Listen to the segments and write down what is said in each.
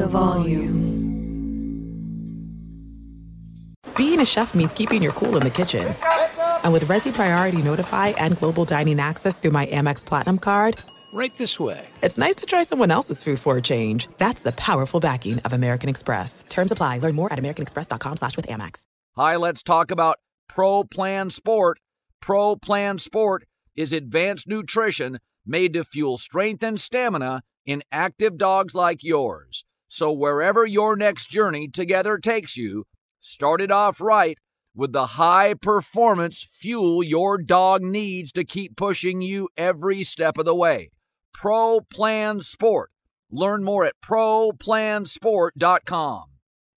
the volume. Being a chef means keeping your cool in the kitchen. And with Resy Priority Notify and Global Dining Access through my Amex Platinum card, Right this way. it's nice to try someone else's food for a change. That's the powerful backing of American Express. Terms apply. Learn more at americanexpress.com slash with Amex. Hi, let's talk about Pro Plan Sport. Pro Plan Sport is advanced nutrition made to fuel strength and stamina in active dogs like yours. So wherever your next journey together takes you, start it off right with the high performance fuel your dog needs to keep pushing you every step of the way. Pro Plan Sport. Learn more at ProPlansport.com.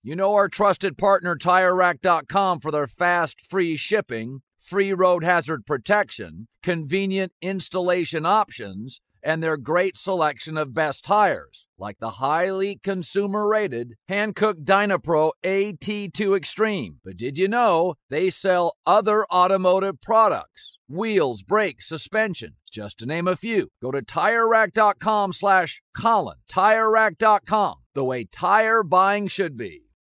You know our trusted partner TireRack.com for their fast, free shipping, free road hazard protection, convenient installation options, and their great selection of best tires, like the highly consumer rated Hankook Dynapro AT2 Extreme. But did you know they sell other automotive products? Wheels, brakes, suspension, just to name a few. Go to TireRack.com slash Colin. TireRack.com, the way tire buying should be.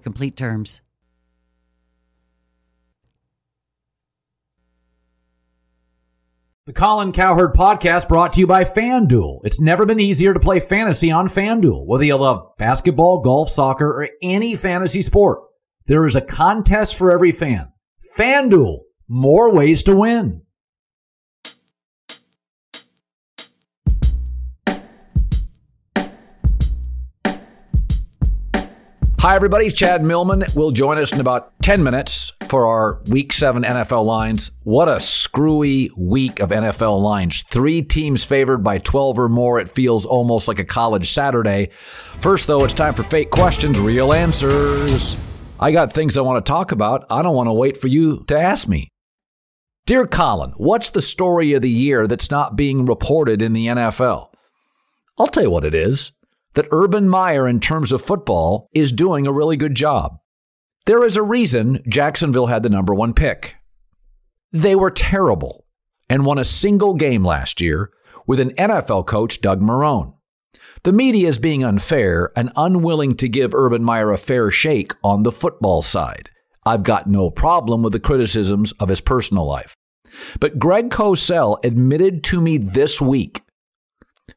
complete terms. The Colin Cowherd podcast brought to you by FanDuel. It's never been easier to play fantasy on FanDuel. Whether you love basketball, golf, soccer, or any fantasy sport, there is a contest for every fan. FanDuel, more ways to win. Hi, everybody. Chad Millman will join us in about 10 minutes for our Week 7 NFL lines. What a screwy week of NFL lines. Three teams favored by 12 or more. It feels almost like a college Saturday. First, though, it's time for fake questions, real answers. I got things I want to talk about. I don't want to wait for you to ask me. Dear Colin, what's the story of the year that's not being reported in the NFL? I'll tell you what it is that Urban Meyer, in terms of football, is doing a really good job. There is a reason Jacksonville had the number one pick. They were terrible and won a single game last year with an NFL coach, Doug Marrone. The media is being unfair and unwilling to give Urban Meyer a fair shake on the football side. I've got no problem with the criticisms of his personal life. But Greg Cosell admitted to me this week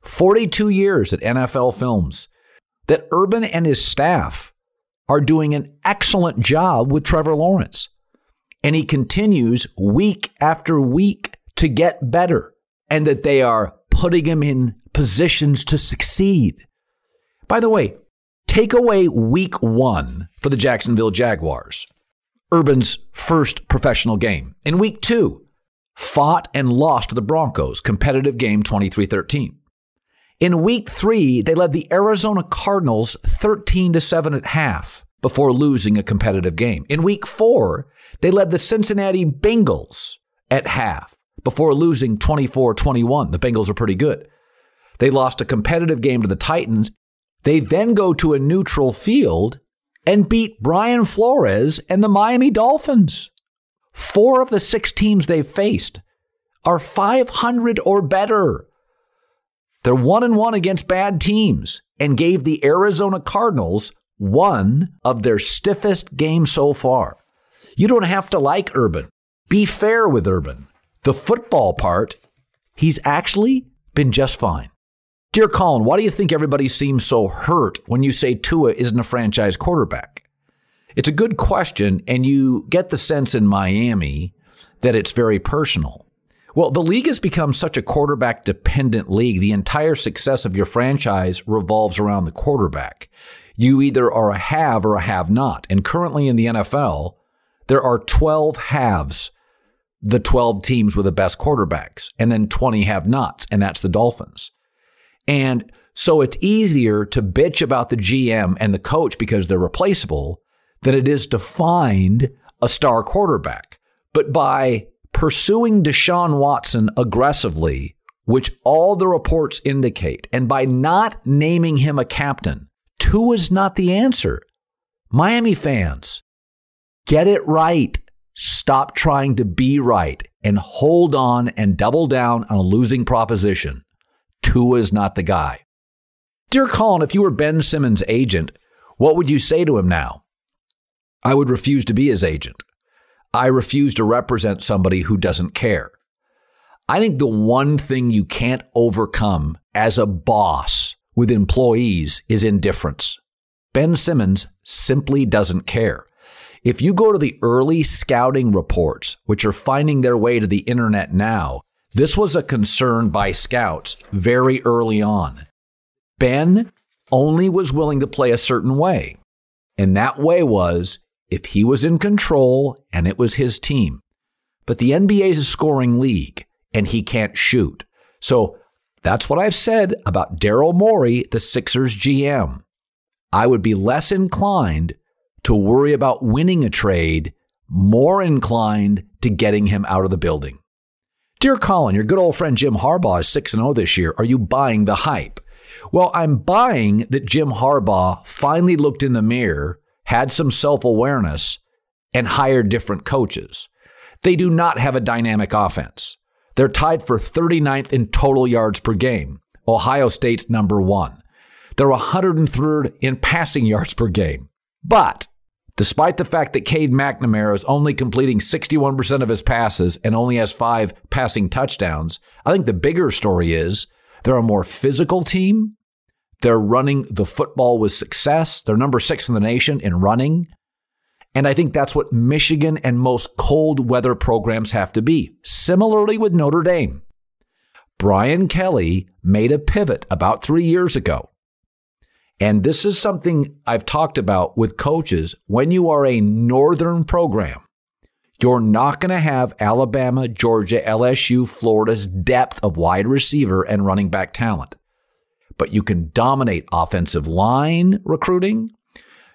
42 years at NFL Films, that Urban and his staff are doing an excellent job with Trevor Lawrence. And he continues week after week to get better, and that they are putting him in positions to succeed. By the way, take away week one for the Jacksonville Jaguars, Urban's first professional game. In week two, fought and lost to the Broncos, competitive game 23 13. In week three, they led the Arizona Cardinals 13 to 7 at half before losing a competitive game. In week four, they led the Cincinnati Bengals at half before losing 24 21. The Bengals are pretty good. They lost a competitive game to the Titans. They then go to a neutral field and beat Brian Flores and the Miami Dolphins. Four of the six teams they've faced are 500 or better. They're one and one against bad teams and gave the Arizona Cardinals one of their stiffest games so far. You don't have to like Urban. Be fair with Urban. The football part, he's actually been just fine. Dear Colin, why do you think everybody seems so hurt when you say Tua isn't a franchise quarterback? It's a good question, and you get the sense in Miami that it's very personal. Well, the league has become such a quarterback dependent league. The entire success of your franchise revolves around the quarterback. You either are a have or a have not. And currently in the NFL, there are 12 halves, the 12 teams with the best quarterbacks, and then 20 have nots, and that's the Dolphins. And so it's easier to bitch about the GM and the coach because they're replaceable than it is to find a star quarterback. But by pursuing Deshaun Watson aggressively, which all the reports indicate, and by not naming him a captain, Tua is not the answer. Miami fans, get it right. Stop trying to be right and hold on and double down on a losing proposition. Tua is not the guy. Dear Colin, if you were Ben Simmons' agent, what would you say to him now? I would refuse to be his agent. I refuse to represent somebody who doesn't care. I think the one thing you can't overcome as a boss with employees is indifference. Ben Simmons simply doesn't care. If you go to the early scouting reports, which are finding their way to the internet now, this was a concern by scouts very early on. Ben only was willing to play a certain way. And that way was if he was in control and it was his team. But the NBA is a scoring league and he can't shoot. So that's what I've said about Daryl Morey, the Sixers GM. I would be less inclined to worry about winning a trade, more inclined to getting him out of the building. Dear Colin, your good old friend Jim Harbaugh is 6 0 this year. Are you buying the hype? Well, I'm buying that Jim Harbaugh finally looked in the mirror, had some self awareness, and hired different coaches. They do not have a dynamic offense. They're tied for 39th in total yards per game. Ohio State's number one. They're 103rd in passing yards per game. But despite the fact that Cade McNamara is only completing 61% of his passes and only has five passing touchdowns, I think the bigger story is they're a more physical team. They're running the football with success. They're number six in the nation in running. And I think that's what Michigan and most cold weather programs have to be. Similarly with Notre Dame. Brian Kelly made a pivot about three years ago. And this is something I've talked about with coaches. When you are a northern program, you're not going to have Alabama, Georgia, LSU, Florida's depth of wide receiver and running back talent. But you can dominate offensive line recruiting.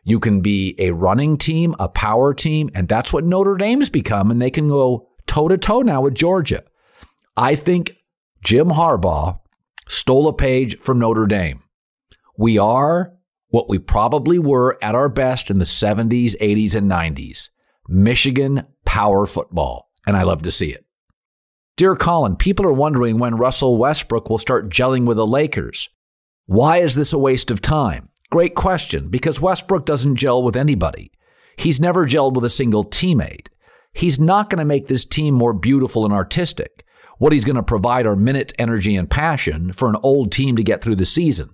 You can be a running team, a power team, and that's what Notre Dame's become. And they can go toe to toe now with Georgia. I think Jim Harbaugh stole a page from Notre Dame. We are what we probably were at our best in the 70s, 80s, and 90s. Michigan power football, and I love to see it. Dear Colin, people are wondering when Russell Westbrook will start gelling with the Lakers. Why is this a waste of time? Great question, because Westbrook doesn't gel with anybody. He's never gelled with a single teammate. He's not going to make this team more beautiful and artistic. What he's going to provide are minutes, energy, and passion for an old team to get through the season.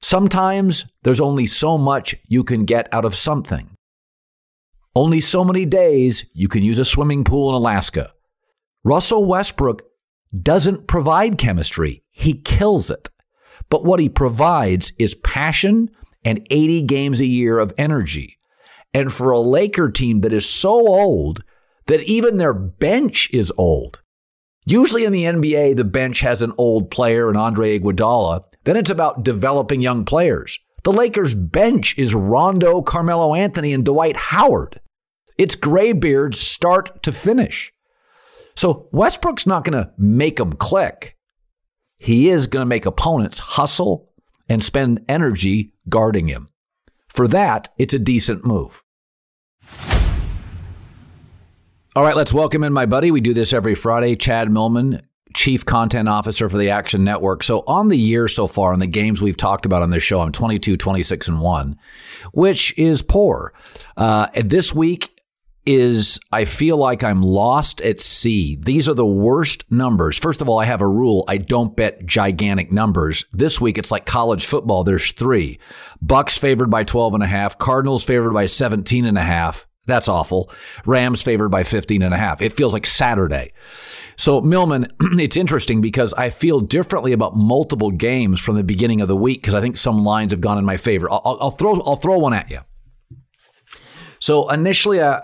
Sometimes there's only so much you can get out of something. Only so many days you can use a swimming pool in Alaska. Russell Westbrook doesn't provide chemistry, he kills it. But what he provides is passion and 80 games a year of energy. And for a Laker team that is so old that even their bench is old. Usually in the NBA, the bench has an old player, and Andre Iguodala. Then it's about developing young players. The Lakers' bench is Rondo, Carmelo Anthony, and Dwight Howard. It's graybeards start to finish. So Westbrook's not going to make them click. He is going to make opponents hustle and spend energy guarding him. For that, it's a decent move. All right, let's welcome in my buddy. We do this every Friday, Chad Millman, Chief Content Officer for the Action Network. So, on the year so far, on the games we've talked about on this show, I'm 22, 26, and 1, which is poor. Uh, this week, is I feel like I'm lost at sea. These are the worst numbers. First of all, I have a rule. I don't bet gigantic numbers. This week it's like college football. There's three. Bucks favored by 12 and a half. Cardinals favored by 17 and a half. That's awful. Rams favored by 15 and a half. It feels like Saturday. So, Millman, it's interesting because I feel differently about multiple games from the beginning of the week because I think some lines have gone in my favor. I'll, I'll, throw I'll throw one at you. So initially, uh,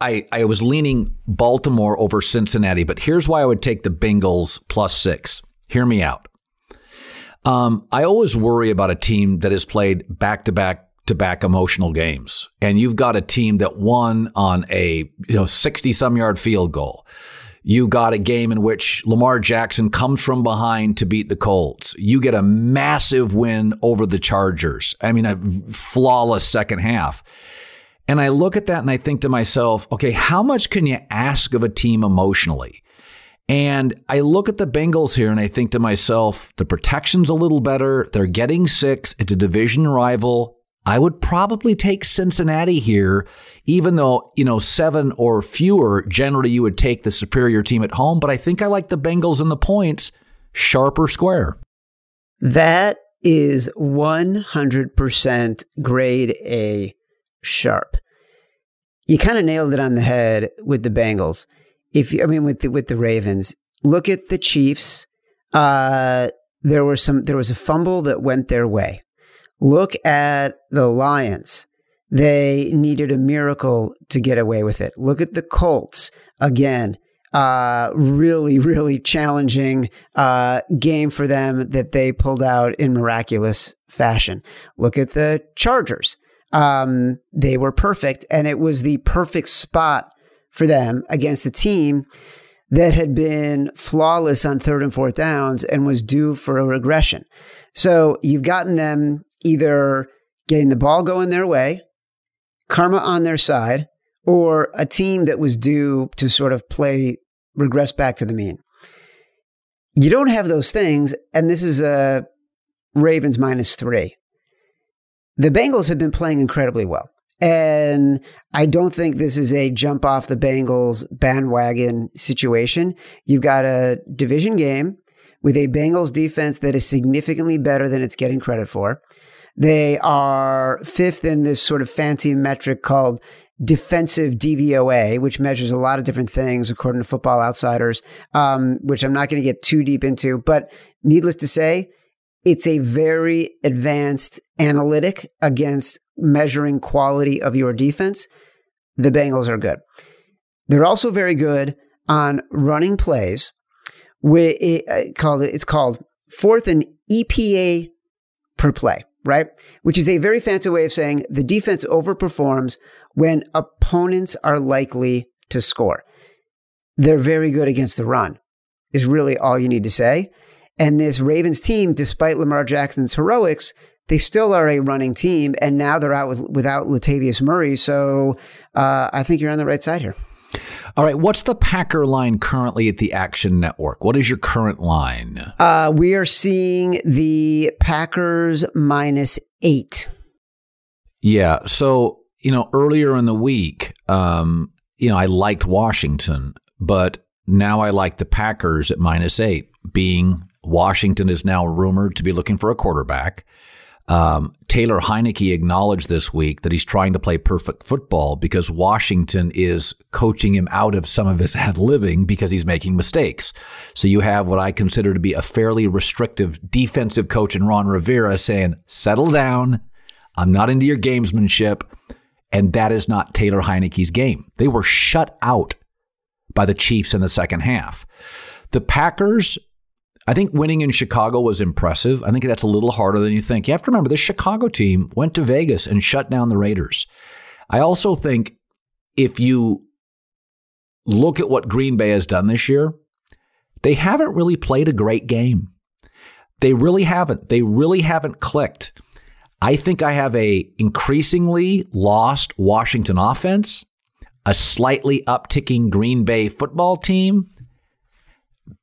I, I was leaning Baltimore over Cincinnati, but here's why I would take the Bengals plus six. Hear me out. Um, I always worry about a team that has played back to back to back emotional games, and you've got a team that won on a you know sixty some yard field goal. You got a game in which Lamar Jackson comes from behind to beat the Colts. You get a massive win over the Chargers. I mean, a flawless second half. And I look at that and I think to myself, okay, how much can you ask of a team emotionally? And I look at the Bengals here and I think to myself, the protection's a little better. They're getting six. It's a division rival. I would probably take Cincinnati here, even though, you know, seven or fewer, generally you would take the superior team at home. But I think I like the Bengals and the points, sharper square. That is 100% grade A sharp. You kind of nailed it on the head with the Bengals if you, I mean, with the, with the Ravens, look at the Chiefs. Uh, there was some, there was a fumble that went their way. Look at the Lions. They needed a miracle to get away with it. Look at the Colts again. Uh, really, really challenging uh, game for them that they pulled out in miraculous fashion. Look at the Chargers. Um, they were perfect, and it was the perfect spot for them against a team that had been flawless on third and fourth downs and was due for a regression. So you've gotten them either getting the ball going their way, karma on their side, or a team that was due to sort of play regress back to the mean. You don't have those things, and this is a Ravens minus three. The Bengals have been playing incredibly well. And I don't think this is a jump off the Bengals bandwagon situation. You've got a division game with a Bengals defense that is significantly better than it's getting credit for. They are fifth in this sort of fancy metric called defensive DVOA, which measures a lot of different things according to Football Outsiders, um, which I'm not going to get too deep into. But needless to say, it's a very advanced analytic against measuring quality of your defense. The Bengals are good. They're also very good on running plays. It, uh, called, it's called fourth and EPA per play, right? Which is a very fancy way of saying the defense overperforms when opponents are likely to score. They're very good against the run, is really all you need to say. And this Ravens team, despite Lamar Jackson's heroics, they still are a running team, and now they're out with, without Latavius Murray. So uh, I think you're on the right side here. All right. What's the Packer line currently at the Action Network? What is your current line? Uh, we are seeing the Packers minus eight. Yeah. So, you know, earlier in the week, um, you know, I liked Washington, but now I like the Packers at minus eight, being Washington is now rumored to be looking for a quarterback. Um, Taylor Heinicke acknowledged this week that he's trying to play perfect football because Washington is coaching him out of some of his ad living because he's making mistakes. So you have what I consider to be a fairly restrictive defensive coach in Ron Rivera saying, settle down. I'm not into your gamesmanship. And that is not Taylor Heinicke's game. They were shut out by the Chiefs in the second half. The Packers I think winning in Chicago was impressive. I think that's a little harder than you think. You have to remember the Chicago team went to Vegas and shut down the Raiders. I also think if you look at what Green Bay has done this year, they haven't really played a great game. They really haven't. They really haven't clicked. I think I have a increasingly lost Washington offense, a slightly upticking Green Bay football team,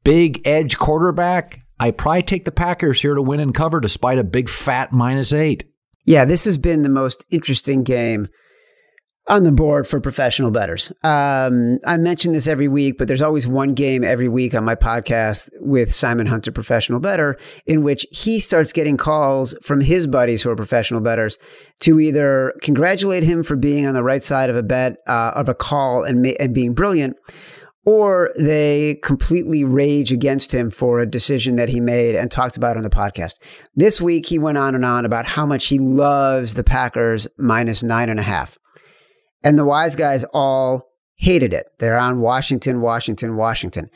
big edge quarterback, I probably take the Packers here to win and cover despite a big fat minus eight. Yeah, this has been the most interesting game on the board for professional bettors. Um, I mention this every week, but there's always one game every week on my podcast with Simon Hunter, professional bettor, in which he starts getting calls from his buddies who are professional bettors to either congratulate him for being on the right side of a bet, uh, of a call and, ma- and being brilliant, or they completely rage against him for a decision that he made and talked about on the podcast. This week, he went on and on about how much he loves the Packers minus nine and a half. And the wise guys all hated it. They're on Washington, Washington, Washington.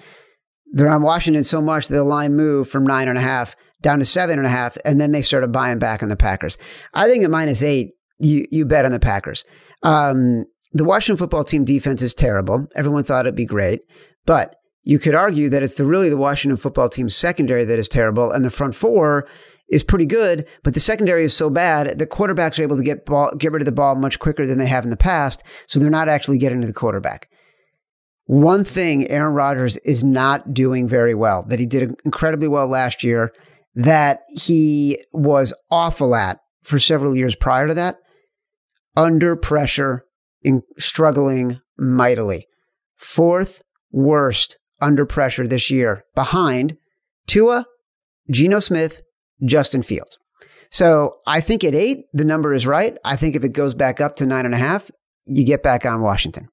They're on Washington so much that the line moved from nine and a half down to seven and a half, and then they started buying back on the Packers. I think at minus eight, you you bet on the Packers. Um, the Washington football team defense is terrible. Everyone thought it'd be great, but you could argue that it's the really the Washington football team's secondary that is terrible, and the front four is pretty good, but the secondary is so bad the quarterbacks are able to get ball, get rid of the ball much quicker than they have in the past, so they're not actually getting to the quarterback. One thing Aaron Rodgers is not doing very well that he did incredibly well last year, that he was awful at for several years prior to that, under pressure, in struggling mightily. Fourth worst under pressure this year, behind Tua, Geno Smith, Justin Fields. So I think at eight, the number is right. I think if it goes back up to nine and a half, you get back on Washington.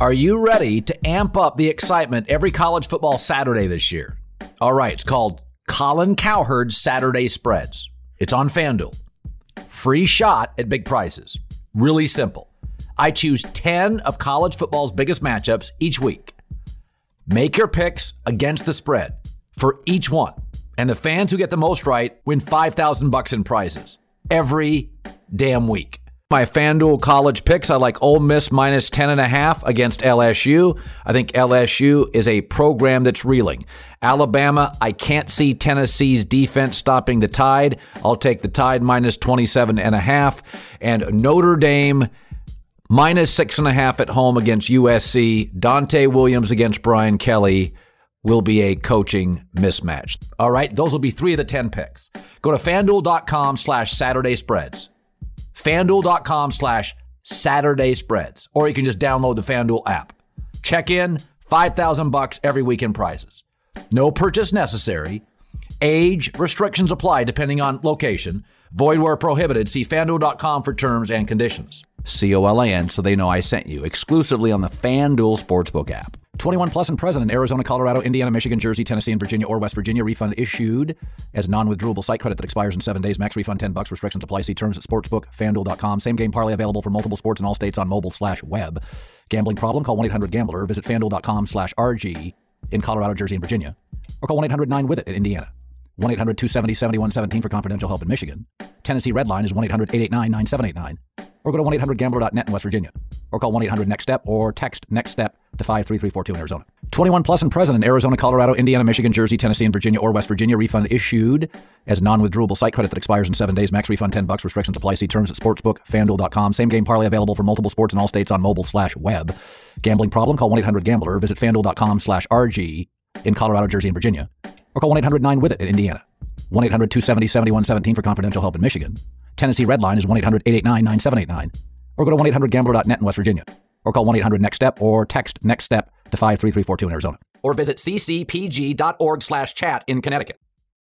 Are you ready to amp up the excitement every college football Saturday this year? All right, it's called Colin Cowherd's Saturday Spreads. It's on FanDuel. Free shot at big prices. Really simple. I choose 10 of college football's biggest matchups each week. Make your picks against the spread for each one. And the fans who get the most right win 5000 bucks in prizes every damn week. My FanDuel college picks, I like Ole Miss minus 10.5 against LSU. I think LSU is a program that's reeling. Alabama, I can't see Tennessee's defense stopping the tide. I'll take the tide minus 27.5. And Notre Dame minus 6.5 at home against USC. Donte Williams against Brian Kelly will be a coaching mismatch. All right, those will be three of the 10 picks. Go to fanduel.com slash Saturday spreads fanduel.com slash Saturday spreads, or you can just download the FanDuel app. Check in, 5000 bucks every week in prizes. No purchase necessary. Age restrictions apply depending on location. Void where prohibited. See fanduel.com for terms and conditions. C O L A N, so they know I sent you exclusively on the FanDuel Sportsbook app. 21 plus and present in Arizona, Colorado, Indiana, Michigan, Jersey, Tennessee, and Virginia or West Virginia. Refund issued as non-withdrawable site credit that expires in seven days. Max refund 10 bucks. Restrictions apply. See terms at sportsbook.fanduel.com. Same game parlay available for multiple sports in all states on mobile slash web. Gambling problem? Call 1-800-GAMBLER. Visit fanduel.com slash RG in Colorado, Jersey, and Virginia. Or call 1-800-9-WITH-IT in Indiana. 1-800-270-7117 for confidential help in Michigan. Tennessee Red Line is 1-800-889-9789 or go to 1-800-GAMBLER.net in West Virginia, or call 1-800-NEXT-STEP, or text NEXT-STEP to 53342 in Arizona. 21 plus and present in Arizona, Colorado, Indiana, Michigan, Jersey, Tennessee, and Virginia, or West Virginia. Refund issued as non-withdrawable site credit that expires in seven days. Max refund 10 bucks. Restrictions apply. See terms at sportsbook.fanduel.com. Same game parlay available for multiple sports in all states on mobile slash web. Gambling problem? Call 1-800-GAMBLER. Visit fanduel.com slash RG in Colorado, Jersey, and Virginia, or call 1-800-9-WITH-IT in Indiana. 1-800-270-7117 for confidential help in Michigan. Tennessee Red Line is 1-800-889-9789 or go to 1-800-GAMBLER.net in West Virginia, or call 1-800-NEXT-STEP, or text NEXT-STEP to 53342 in Arizona, or visit ccpg.org slash chat in Connecticut.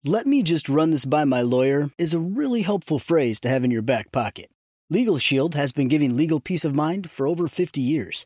Let me just run this by my lawyer is a really helpful phrase to have in your back pocket. Legal Shield has been giving legal peace of mind for over 50 years.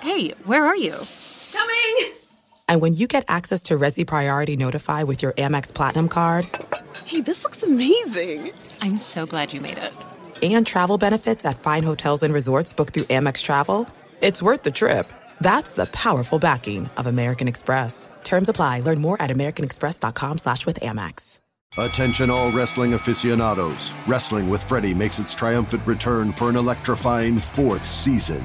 Hey, where are you? Coming! And when you get access to Resy Priority Notify with your Amex Platinum card. Hey, this looks amazing! I'm so glad you made it. And travel benefits at fine hotels and resorts booked through Amex Travel. It's worth the trip. That's the powerful backing of American Express. Terms apply. Learn more at americanexpress.com slash with Amex. Attention all wrestling aficionados. Wrestling with Freddie makes its triumphant return for an electrifying fourth season.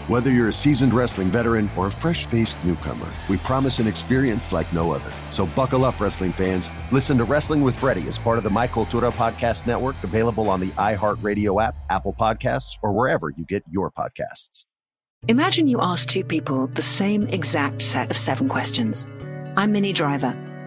Whether you're a seasoned wrestling veteran or a fresh faced newcomer, we promise an experience like no other. So buckle up, wrestling fans. Listen to Wrestling with Freddie as part of the My Cultura Podcast Network, available on the iHeartRadio app, Apple Podcasts, or wherever you get your podcasts. Imagine you ask two people the same exact set of seven questions. I'm Minnie Driver.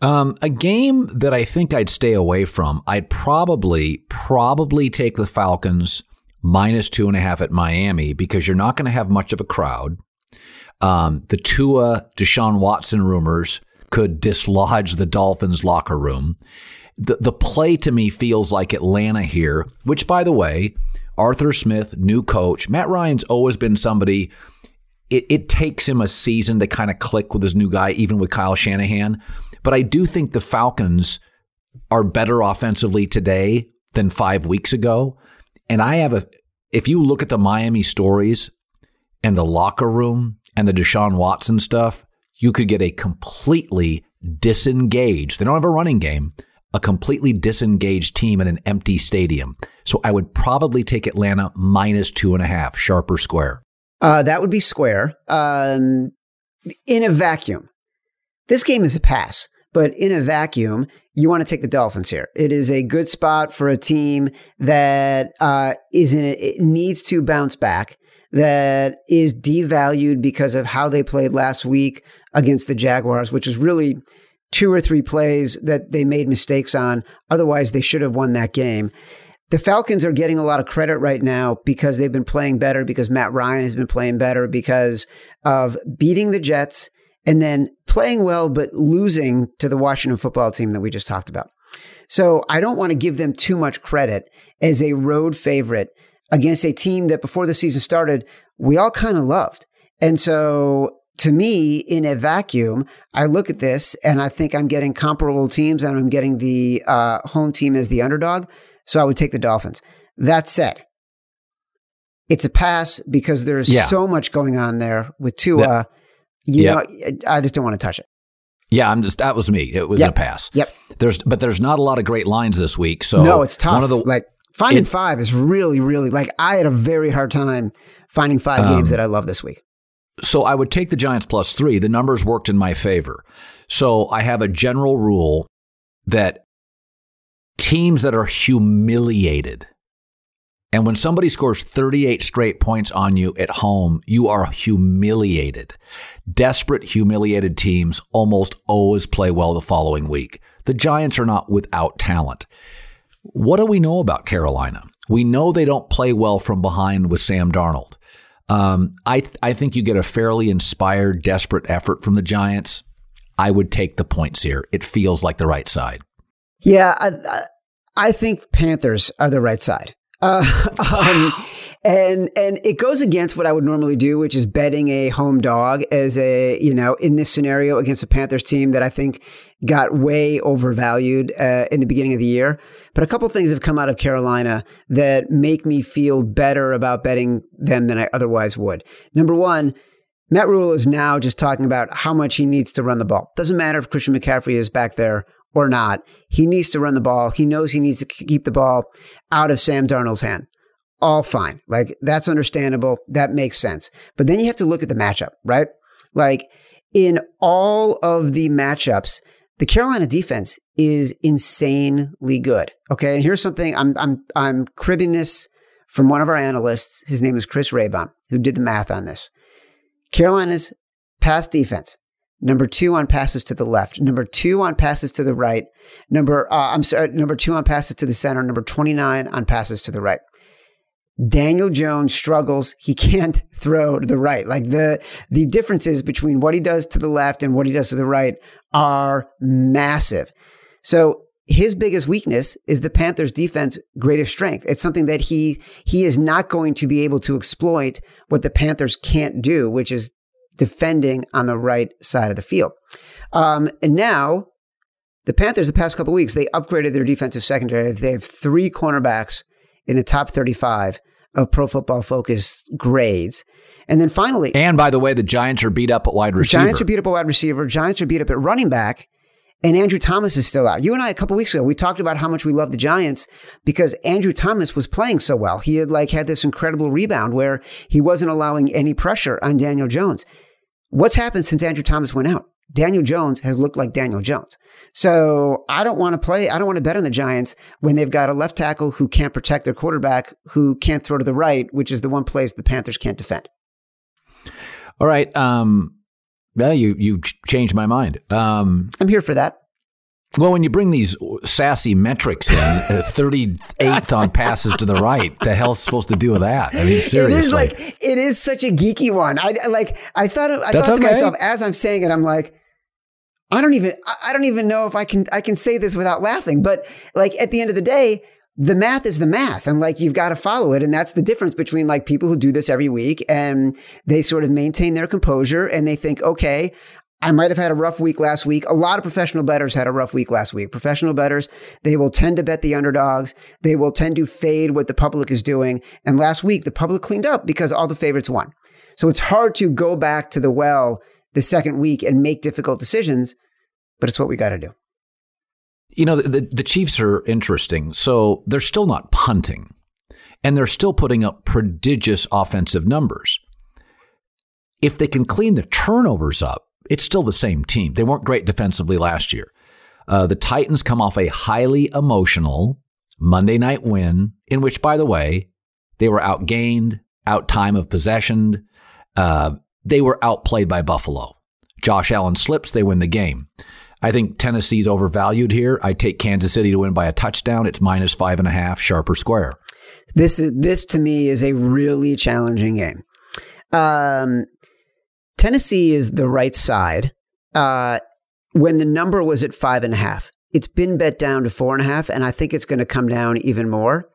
Um, a game that I think I'd stay away from, I'd probably, probably take the Falcons minus two and a half at Miami because you're not going to have much of a crowd. Um, the Tua Deshaun Watson rumors could dislodge the Dolphins locker room. The, the play to me feels like Atlanta here, which, by the way, Arthur Smith, new coach. Matt Ryan's always been somebody, it, it takes him a season to kind of click with his new guy, even with Kyle Shanahan. But I do think the Falcons are better offensively today than five weeks ago. And I have a, if you look at the Miami stories and the locker room and the Deshaun Watson stuff, you could get a completely disengaged, they don't have a running game, a completely disengaged team in an empty stadium. So I would probably take Atlanta minus two and a half, sharper square. Uh, that would be square. Um, in a vacuum, this game is a pass, but in a vacuum, you want to take the Dolphins here. It is a good spot for a team that uh, is in it, it needs to bounce back. That is devalued because of how they played last week against the Jaguars, which is really two or three plays that they made mistakes on. Otherwise, they should have won that game. The Falcons are getting a lot of credit right now because they've been playing better, because Matt Ryan has been playing better, because of beating the Jets and then playing well, but losing to the Washington football team that we just talked about. So I don't want to give them too much credit as a road favorite against a team that before the season started, we all kind of loved. And so to me, in a vacuum, I look at this and I think I'm getting comparable teams and I'm getting the uh, home team as the underdog. So I would take the Dolphins. That said, it's a pass because there's yeah. so much going on there with Tua. That, you know, I just don't want to touch it. Yeah, I'm just that was me. It was yep. a pass. Yep. There's but there's not a lot of great lines this week. So no, it's tough. One of the like finding it, five is really really like I had a very hard time finding five um, games that I love this week. So I would take the Giants plus three. The numbers worked in my favor. So I have a general rule that teams that are humiliated and when somebody scores 38 straight points on you at home, you are humiliated. Desperate, humiliated teams almost always play well the following week. The Giants are not without talent. What do we know about Carolina? We know they don't play well from behind with Sam Darnold. Um, I th- I think you get a fairly inspired, desperate effort from the Giants. I would take the points here. It feels like the right side. Yeah, I, I think Panthers are the right side. Uh, um, and and it goes against what I would normally do, which is betting a home dog as a you know in this scenario against a Panthers team that I think got way overvalued uh, in the beginning of the year. But a couple things have come out of Carolina that make me feel better about betting them than I otherwise would. Number one. Matt Rhule is now just talking about how much he needs to run the ball. Doesn't matter if Christian McCaffrey is back there or not. He needs to run the ball. He knows he needs to keep the ball out of Sam Darnold's hand. All fine. Like that's understandable. That makes sense. But then you have to look at the matchup, right? Like in all of the matchups, the Carolina defense is insanely good. Okay. And here's something I'm, I'm, I'm cribbing this from one of our analysts. His name is Chris Raybon, who did the math on this. Carolina's pass defense number two on passes to the left, number two on passes to the right, number uh, I'm sorry, number two on passes to the center, number 29 on passes to the right. Daniel Jones struggles. He can't throw to the right. Like the the differences between what he does to the left and what he does to the right are massive. So his biggest weakness is the Panthers defense greatest strength. It's something that he he is not going to be able to exploit what the Panthers can't do, which is defending on the right side of the field. Um, and now the Panthers, the past couple weeks, they upgraded their defensive secondary. They have three cornerbacks in the top 35 of Pro Football Focus grades. And then finally, and by the way, the Giants are beat up at wide receiver. Giants are beat up at wide receiver. Giants are beat up at running back. And Andrew Thomas is still out. You and I, a couple weeks ago, we talked about how much we love the Giants because Andrew Thomas was playing so well. He had like had this incredible rebound where he wasn't allowing any pressure on Daniel Jones. What's happened since Andrew Thomas went out? Daniel Jones has looked like Daniel Jones. So I don't want to play, I don't want to bet on the Giants when they've got a left tackle who can't protect their quarterback, who can't throw to the right, which is the one place the Panthers can't defend. All right. Um, well, you you changed my mind. Um, I'm here for that. Well, when you bring these sassy metrics in, uh, 38th on passes to the right, the hell's supposed to do with that? I mean, seriously. It is like it is such a geeky one. I like I thought I That's thought to okay. myself as I'm saying it, I'm like, I don't even I don't even know if I can I can say this without laughing. But like at the end of the day, the math is the math and like you've got to follow it and that's the difference between like people who do this every week and they sort of maintain their composure and they think okay I might have had a rough week last week. A lot of professional bettors had a rough week last week. Professional bettors, they will tend to bet the underdogs. They will tend to fade what the public is doing. And last week, the public cleaned up because all the favorites won. So it's hard to go back to the well the second week and make difficult decisions, but it's what we got to do. You know, the, the Chiefs are interesting. So they're still not punting, and they're still putting up prodigious offensive numbers. If they can clean the turnovers up, it's still the same team. They weren't great defensively last year. Uh, the Titans come off a highly emotional Monday night win, in which, by the way, they were outgained, out time of possession. Uh, they were outplayed by Buffalo. Josh Allen slips, they win the game. I think Tennessee's overvalued here. I take Kansas City to win by a touchdown. It's minus five and a half, sharper square. This is this to me is a really challenging game. Um, Tennessee is the right side. Uh, when the number was at five and a half, it's been bet down to four and a half, and I think it's going to come down even more.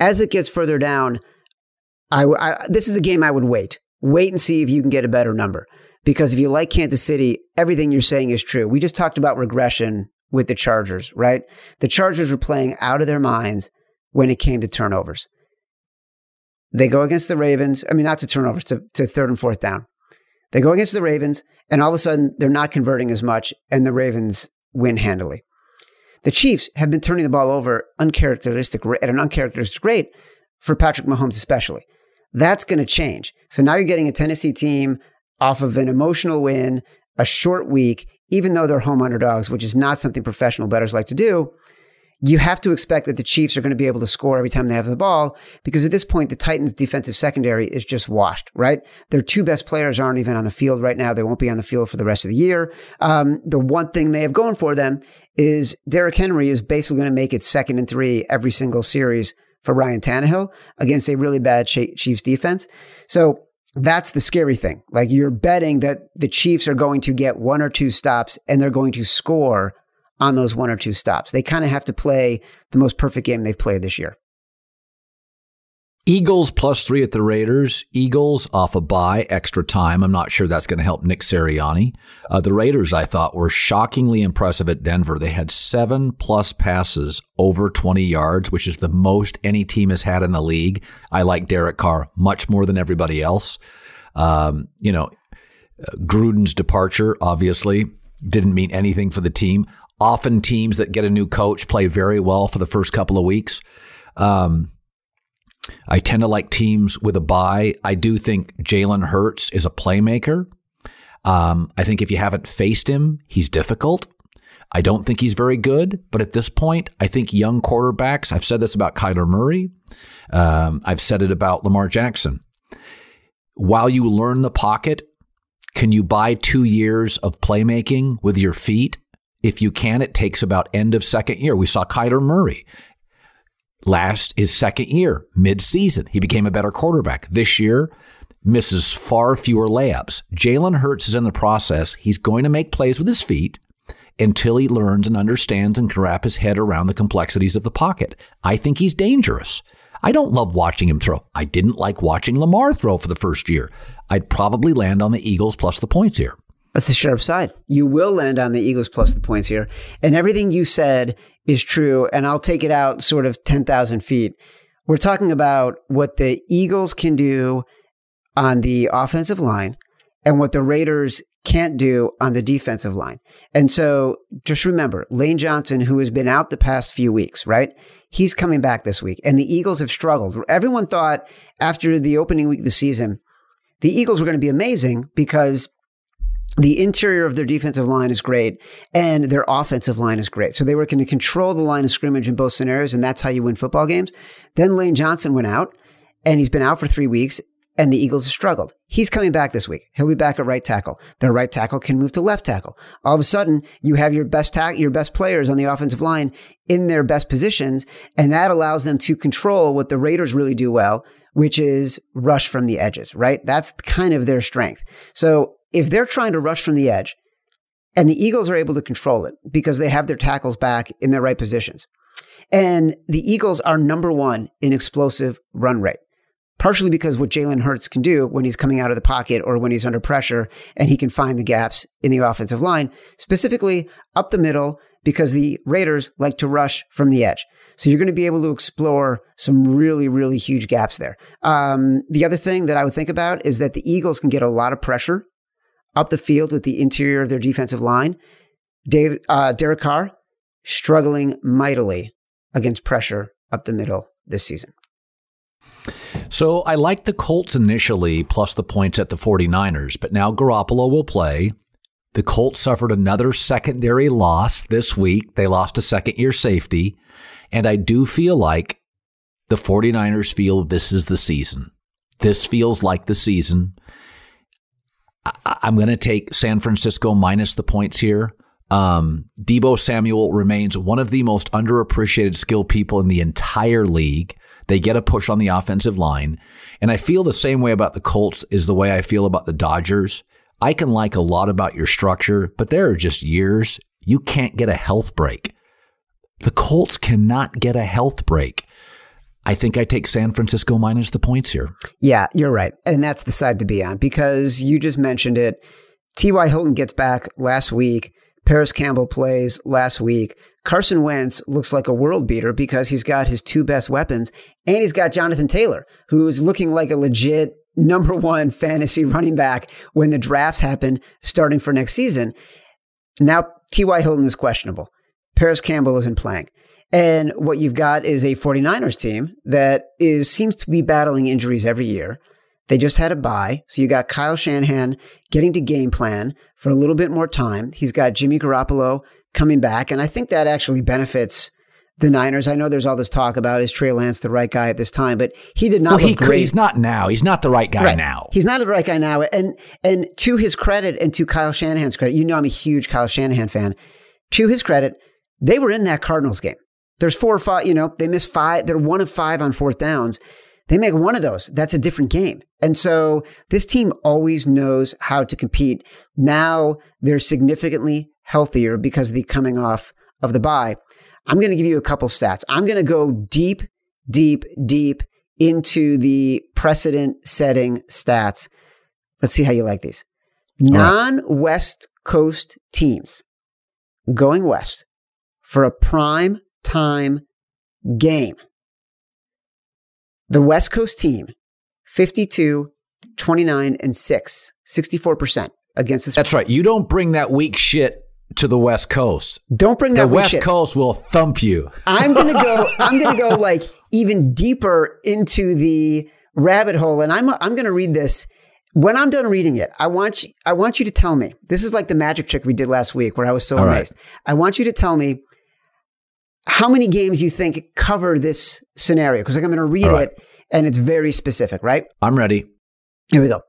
As it gets further down, I, I, this is a game I would wait. Wait and see if you can get a better number. Because if you like Kansas City, everything you're saying is true. We just talked about regression with the Chargers, right? The Chargers were playing out of their minds when it came to turnovers. They go against the Ravens. I mean, not to turnovers, to, to third and fourth down. They go against the Ravens, and all of a sudden they're not converting as much, and the Ravens win handily. The Chiefs have been turning the ball over uncharacteristic at an uncharacteristic rate for Patrick Mahomes, especially. That's going to change. So now you're getting a Tennessee team off of an emotional win, a short week, even though they're home underdogs, which is not something professional bettors like to do you have to expect that the Chiefs are going to be able to score every time they have the ball because at this point, the Titans' defensive secondary is just washed, right? Their two best players aren't even on the field right now. They won't be on the field for the rest of the year. Um, the one thing they have going for them is Derrick Henry is basically going to make it second and three every single series for Ryan Tannehill against a really bad Chiefs defense. So that's the scary thing. Like you're betting that the Chiefs are going to get one or two stops and they're going to score on those one or two stops. They kind of have to play the most perfect game they've played this year. Eagles plus three at the Raiders. Eagles off a bye, extra time. I'm not sure that's going to help Nick Sirianni. Uh, the Raiders, I thought, were shockingly impressive at Denver. They had seven plus passes over 20 yards, which is the most any team has had in the league. I like Derek Carr much more than everybody else. Um, you know, Gruden's departure obviously didn't mean anything for the team. Often teams that get a new coach play very well for the first couple of weeks. Um, I tend to like teams with a bye. I do think Jalen Hurts is a playmaker. Um, I think if you haven't faced him, he's difficult. I don't think he's very good, but at this point, I think young quarterbacks, I've said this about Kyler Murray, um, I've said it about Lamar Jackson. While you learn the pocket, can you buy two years of playmaking with your feet? If you can, it takes about end of second year. We saw Kyler Murray last his second year, mid-season. He became a better quarterback. This year, misses far fewer layups. Jalen Hurts is in the process. He's going to make plays with his feet until he learns and understands and can wrap his head around the complexities of the pocket. I think he's dangerous. I don't love watching him throw. I didn't like watching Lamar throw for the first year. I'd probably land on the Eagles plus the points here. That's the sharp side. You will land on the Eagles plus the points here. And everything you said is true. And I'll take it out sort of 10,000 feet. We're talking about what the Eagles can do on the offensive line and what the Raiders can't do on the defensive line. And so just remember Lane Johnson, who has been out the past few weeks, right? He's coming back this week. And the Eagles have struggled. Everyone thought after the opening week of the season, the Eagles were going to be amazing because the interior of their defensive line is great and their offensive line is great. So they were going to control the line of scrimmage in both scenarios, and that's how you win football games. Then Lane Johnson went out and he's been out for three weeks and the Eagles have struggled. He's coming back this week. He'll be back at right tackle. Their right tackle can move to left tackle. All of a sudden, you have your best your best players on the offensive line in their best positions, and that allows them to control what the Raiders really do well, which is rush from the edges, right? That's kind of their strength. So if they're trying to rush from the edge and the Eagles are able to control it because they have their tackles back in their right positions, and the Eagles are number one in explosive run rate, partially because what Jalen Hurts can do when he's coming out of the pocket or when he's under pressure and he can find the gaps in the offensive line, specifically up the middle, because the Raiders like to rush from the edge. So you're going to be able to explore some really, really huge gaps there. Um, the other thing that I would think about is that the Eagles can get a lot of pressure up the field with the interior of their defensive line. David, uh, Derek Carr struggling mightily against pressure up the middle this season. So I like the Colts initially, plus the points at the 49ers, but now Garoppolo will play. The Colts suffered another secondary loss this week. They lost a second year safety. And I do feel like the 49ers feel this is the season. This feels like the season. I'm going to take San Francisco minus the points here. Um, Deebo Samuel remains one of the most underappreciated skill people in the entire league. They get a push on the offensive line. And I feel the same way about the Colts is the way I feel about the Dodgers. I can like a lot about your structure, but there are just years you can't get a health break. The Colts cannot get a health break. I think I take San Francisco minus the points here. Yeah, you're right. And that's the side to be on because you just mentioned it. T.Y. Hilton gets back last week. Parris Campbell plays last week. Carson Wentz looks like a world beater because he's got his two best weapons and he's got Jonathan Taylor, who's looking like a legit number one fantasy running back when the drafts happen starting for next season. Now, T.Y. Hilton is questionable. Parris Campbell isn't playing. And what you've got is a 49ers team that is seems to be battling injuries every year. They just had a bye. So you got Kyle Shanahan getting to game plan for a little bit more time. He's got Jimmy Garoppolo coming back. And I think that actually benefits the Niners. I know there's all this talk about is Trey Lance the right guy at this time, but he did not well, he, great. He's not now. He's not the right guy right. now. He's not the right guy now. And and to his credit and to Kyle Shanahan's credit, you know I'm a huge Kyle Shanahan fan. To his credit, they were in that Cardinals game. There's four or five, you know, they miss five. They're one of five on fourth downs. They make one of those. That's a different game. And so this team always knows how to compete. Now they're significantly healthier because of the coming off of the bye. I'm going to give you a couple stats. I'm going to go deep, deep, deep into the precedent setting stats. Let's see how you like these. Non West Coast teams going west for a prime time game. The West Coast team, 52, 29, and 6, 64% against the That's right. You don't bring that weak shit to the West Coast. Don't bring that the West shit. Coast will thump you. I'm gonna go. I'm gonna go like even deeper into the rabbit hole, and I'm I'm gonna read this. When I'm done reading it, I want you, I want you to tell me. This is like the magic trick we did last week, where I was so All right. amazed. I want you to tell me how many games you think cover this scenario, because I'm going to read right. it, and it's very specific. Right? I'm ready. Here we go.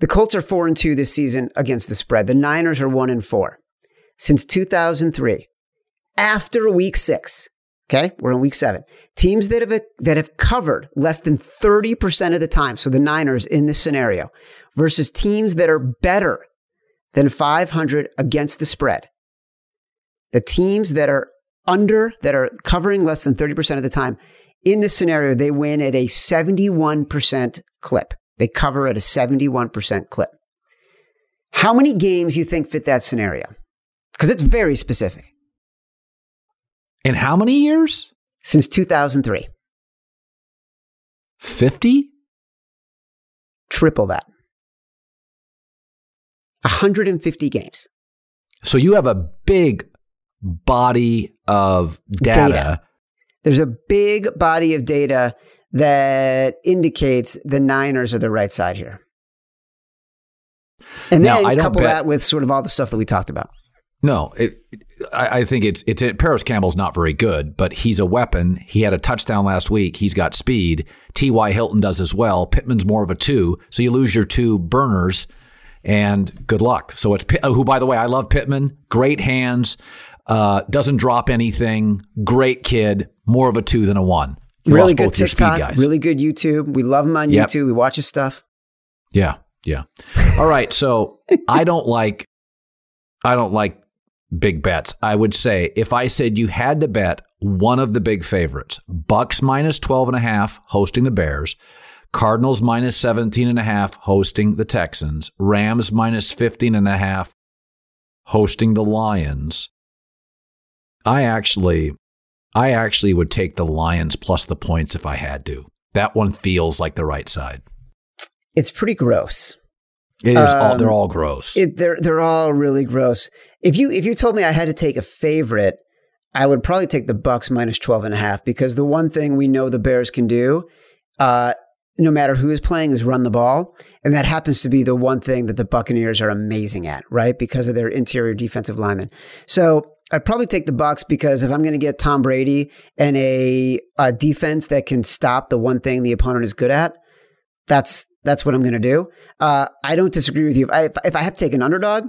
The Colts are four and two this season against the spread. The Niners are one and four since 2003. After week six, okay, we're in week seven. Teams that have that have covered less than 30 percent of the time. So the Niners in this scenario versus teams that are better than 500 against the spread. The teams that are under that are covering less than 30 percent of the time in this scenario, they win at a 71 percent clip. They cover at a 71% clip. How many games you think fit that scenario? Because it's very specific. In how many years? Since 2003. 50? Triple that. 150 games. So you have a big body of data. Data. There's a big body of data that indicates the Niners are the right side here. And Now, then don't couple bet- that with sort of all the stuff that we talked about. No, it, I, I think it's it's Parris Campbell's not very good, but he's a weapon. He had a touchdown last week. He's got speed. T. Y. Hilton does as well. Pittman's more of a two, so you lose your two burners, and good luck. So it's oh, who, by the way, I love Pittman. Great hands, uh, doesn't drop anything. Great kid. More of a two than a one. You really good TikTok, guys. really good YouTube. We love him on Yep. YouTube. We watch his stuff. Yeah, yeah. All right, so I don't like I don't like big bets. I would say if I said you had to bet one of the big favorites, Bucks minus 12 and a half hosting the Bears, Cardinals minus 17 and a half hosting the Texans, Rams minus 15 and a half hosting the Lions. I actually I actually would take the Lions plus the points if I had to. That one feels like the right side. It's pretty gross. It is all, Um, they're all gross. It, they're they're all really gross. If you if you told me I had to take a favorite, I would probably take the Bucks minus 12 and a half because the one thing we know the Bears can do, uh, no matter who is playing, is run the ball. And that happens to be the one thing that the Buccaneers are amazing at, right? Because of their interior defensive linemen. So I'd probably take the Bucks because if I'm going to get Tom Brady and a, a defense that can stop the one thing the opponent is good at, that's that's what I'm going to do. Uh, I don't disagree with you. If I, if I have to take an underdog,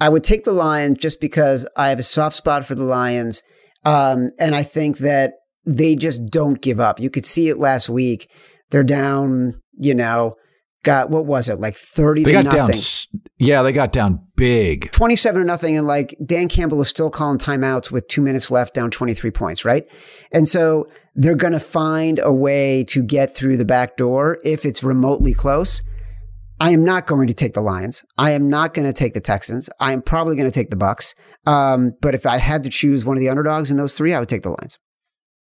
I would take the Lions just because I have a soft spot for the Lions. Um, and I think that they just don't give up. You could see it last week. They're down, you know, got what was it, like 30 they got nothing. down. Yeah, they got down big. 27 to nothing. And like Dan Campbell is still calling timeouts with two minutes left, down 23 points, right? And so they're going to find a way to get through the back door if it's remotely close. I am not going to take the Lions. I am not going to take the Texans. I am probably going to take the Bucks. Um, but if I had to choose one of the underdogs in those three, I would take the Lions.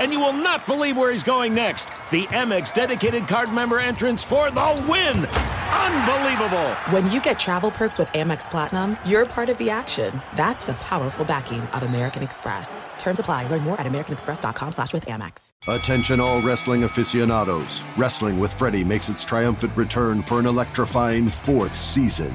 And you will not believe where he's going next. The Amex dedicated card member entrance for the win! Unbelievable. When you get travel perks with Amex Platinum, you're part of the action. That's the powerful backing of American Express. Terms apply. Learn more at americanexpress.com slash with Amex. Attention all wrestling aficionados. Wrestling with Freddie makes its triumphant return for an electrifying fourth season.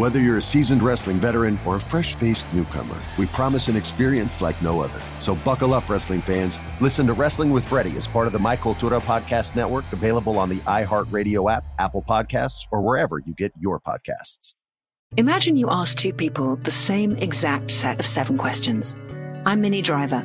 Whether you're a seasoned wrestling veteran or a fresh faced newcomer, we promise an experience like no other. So buckle up, wrestling fans. Listen to Wrestling with Freddie as part of the My Cultura Podcast Network, available on the iHeartRadio app, Apple Podcasts, or wherever you get your podcasts. Imagine you ask two people the same exact set of seven questions. I'm Minnie Driver.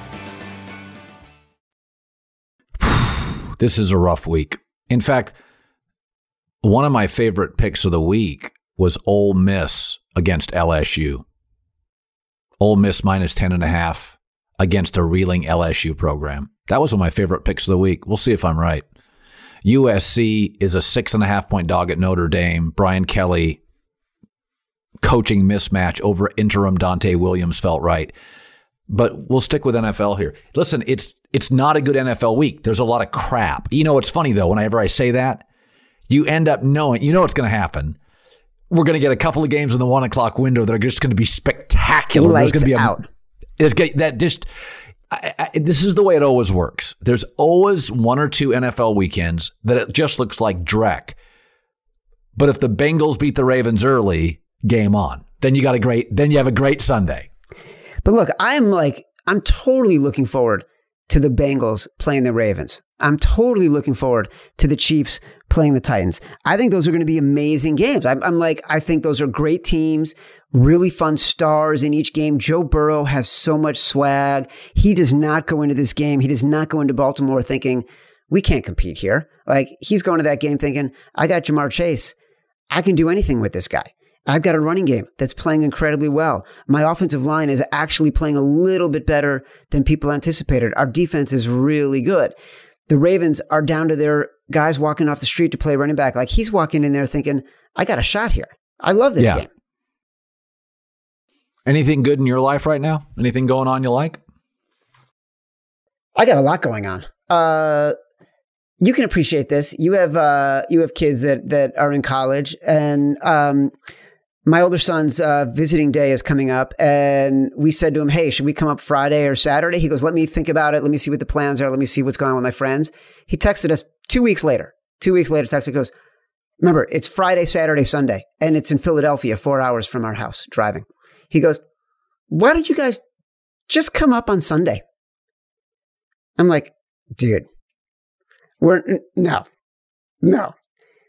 This is a rough week. In fact, one of my favorite picks of the week was Ole Miss against LSU. Ole Miss minus 10 and a half against a reeling LSU program. That was one of my favorite picks of the week. We'll see if I'm right. USC is a six and a half point dog at Notre Dame. Brian Kelly coaching mismatch over interim Donte Williams felt right. But we'll stick with NFL here. Listen, it's it's not a good NFL week. There's a lot of crap. You know, it's funny though. Whenever I say that, you end up knowing. You know what's going to happen. We're going to get a couple of games in the one o'clock window that are just going to be spectacular. Lights There's going to be a, out. That just. I, I, this is the way it always works. There's always one or two NFL weekends that it just looks like dreck. But if the Bengals beat the Ravens early, game on. Then you got a great. Then you have a great Sunday. But look, I'm like, I'm totally looking forward to the Bengals playing the Ravens. I'm totally looking forward to the Chiefs playing the Titans. I think those are going to be amazing games. I'm, I'm like, I think those are great teams, really fun stars in each game. Joe Burrow has so much swag. He does not go into this game. He does not go into Baltimore thinking, we can't compete here. Like, he's going to that game thinking, I got Ja'Marr Chase. I can do anything with this guy. I've got a running game that's playing incredibly well. My offensive line is actually playing a little bit better than people anticipated. Our defense is really good. The Ravens are down to their guys walking off the street to play running back. Like he's walking in there thinking, I got a shot here. I love this Yeah. game. Anything good in your life right now? Anything going on you like? I got a lot going on. Uh, you can appreciate this. You have uh, you have kids that that are in college, and um, my older son's uh, visiting day is coming up, and we said to him, "Hey, should we come up Friday or Saturday?" He goes, "Let me think about it. Let me see what the plans are. Let me see what's going on with my friends." He texted us two weeks later. Two weeks later, texted goes, "Remember, it's Friday, Saturday, Sunday, and it's in Philadelphia, four hours from our house driving." He goes, "Why don't you guys just come up on Sunday?" I'm like, dude, we're no, no.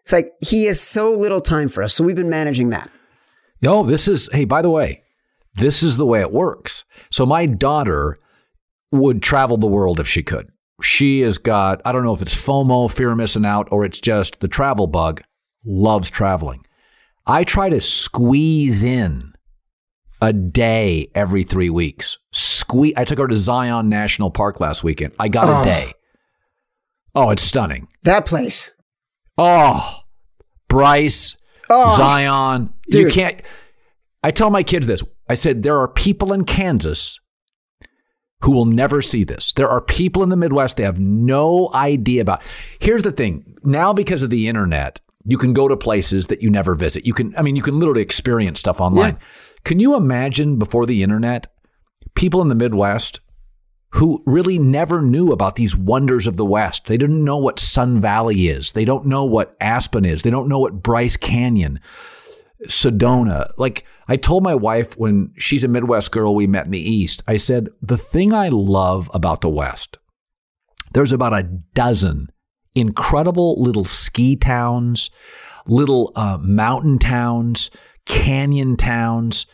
It's like he has so little time for us. So we've been managing that. Yo, this is, hey, by the way, this is the way it works. So my daughter would travel the world if she could. She has got, I don't know if it's FOMO, fear of missing out, or it's just the travel bug, loves traveling. I try to squeeze in a day every three weeks. Squeeze. I took her to Zion National Park last weekend. I got Oh. a day. Oh, it's stunning. That place. Oh, Bryce, Oh, Zion. dude. You can't. I tell my kids this. I said, there are people in Kansas who will never see this. There are people in the Midwest they have no idea about. Here's the thing now, because of the internet, you can go to places that you never visit. You can, I mean, you can literally experience stuff online. Can you imagine before the internet, people in the Midwest who really never knew about these wonders of the West? They didn't know what Sun Valley is. They don't know what Aspen is. They don't know what Bryce Canyon. Sedona. Like I told my wife when she's a Midwest girl we met in the East, I said, the thing I love about the West, there's about a dozen incredible little ski towns, little uh, mountain towns, canyon towns.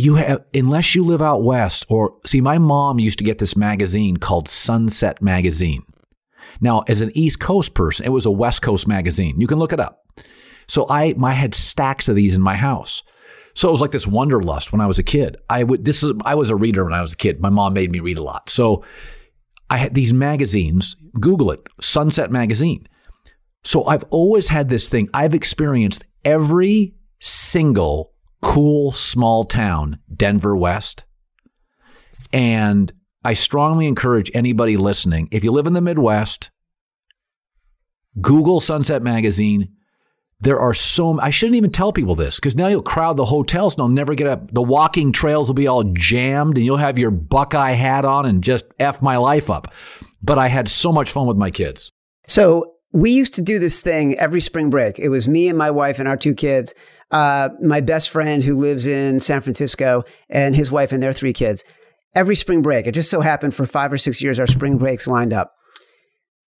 You have, unless you live out west, or see, my mom used to get this magazine called Sunset Magazine. Now, as an East Coast person, it was a West Coast magazine. You can look it up. So I, I had stacks of these in my house. So it was like this wanderlust when I was a kid. I would this is I was a reader when I was a kid. My mom made me read a lot. So I had these magazines. Google it, Sunset Magazine. So I've always had this thing. I've experienced every single cool small town, Denver West. And I strongly encourage anybody listening, if you live in the Midwest, Google Sunset Magazine. There are so I shouldn't even tell people this because now you'll crowd the hotels and they'll never get up. The walking trails will be all jammed and you'll have your Buckeye hat on and just F my life up. But I had so much fun with my kids. So we used to do this thing every spring break. It was me and my wife and our two kids. Uh, my best friend who lives in San Francisco and his wife and their three kids. Every spring break, it just so happened for five or six years, our spring breaks lined up.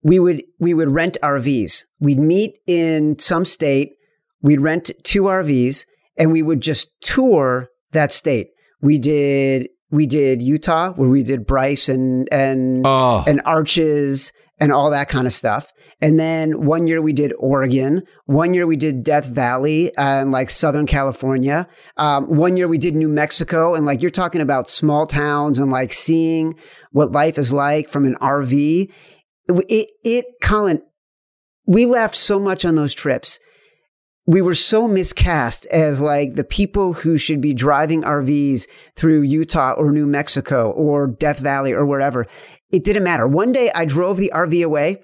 We would we would rent RVs. We'd meet in some state. We'd rent two RVs, and we would just tour that state. We did we did Utah, where we did Bryce and and Oh. and Arches and all that kind of stuff. And then one year we did Oregon. One year we did Death Valley and like Southern California. Um, one year we did New Mexico. And like you're talking about small towns and like seeing what life is like from an RV. It, it, Colin, we laughed so much on those trips. We were so miscast as like the people who should be driving RVs through Utah or New Mexico or Death Valley or wherever. It didn't matter. One day I drove the RV away.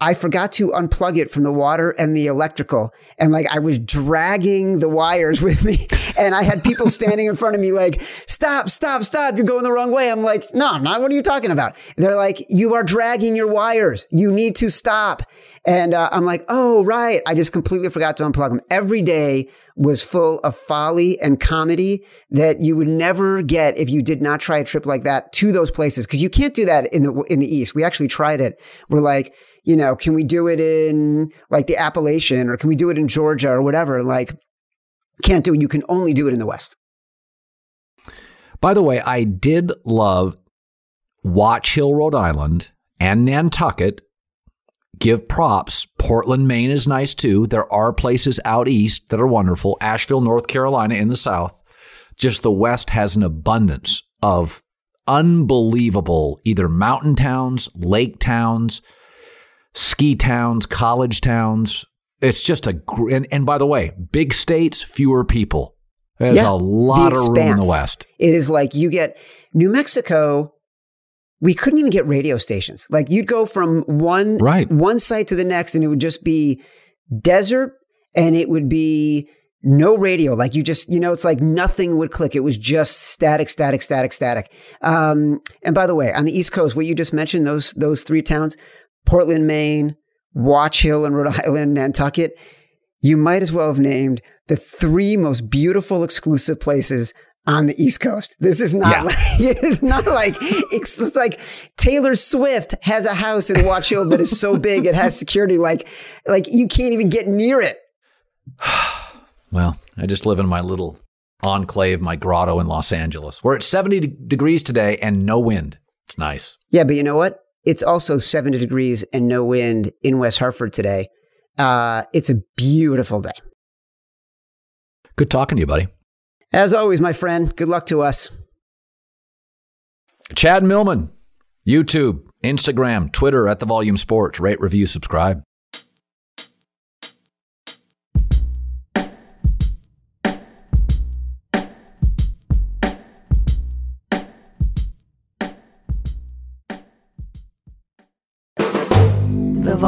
I forgot to unplug it from the water and the electrical. And like I was dragging the wires with me. And I had people standing in front of me like, stop, stop, stop. You're going the wrong way. I'm like, no, I'm not. What are you talking about? They're like, you are dragging your wires. You need to stop. And uh, I'm like, oh, right. I just completely forgot to unplug them. Every day was full of folly and comedy that you would never get if you did not try a trip like that to those places. Cause you can't do that in the, in the East. We actually tried it. We're like, you know, can we do it in like the Appalachian or can we do it in Georgia or whatever? Like, can't do it. You can only do it in the West. By the way, I did love Watch Hill, Rhode Island and Nantucket. Give props. Portland, Maine is nice too. There are places out east that are wonderful. Asheville, North Carolina in the south. Just the West has an abundance of unbelievable either mountain towns, lake towns, ski towns, college towns. It's just a and, and by the way, big states, fewer people. There's Yeah, a lot the of room in the. West. It is like you get New Mexico. We couldn't even get radio stations. Like you'd go from one Right. one site to the next, and it would just be desert, and it would be no radio. Like you just, you know, it's like nothing would click. It was just static, static, static, static. Um, and by the way, on the East Coast, what you just mentioned, those those three towns, Portland, Maine, Watch Hill in Rhode Island, Nantucket, you might as well have named the three most beautiful exclusive places on the East Coast. This is not Yeah. like it's not like it's, it's like Taylor Swift has a house in Watch Hill that is so big it has security like like you can't even get near it. Well, I just live in my little enclave, my grotto in Los Angeles. We're at 70 de- degrees today and no wind. It's nice. Yeah, but you know what? It's also 70 degrees and no wind in West Hartford today. Uh, it's a beautiful day. Good talking to you, buddy. As always, my friend, good luck to us. Chad Millman, YouTube, Instagram, Twitter at The Volume Sports. Rate, review, subscribe.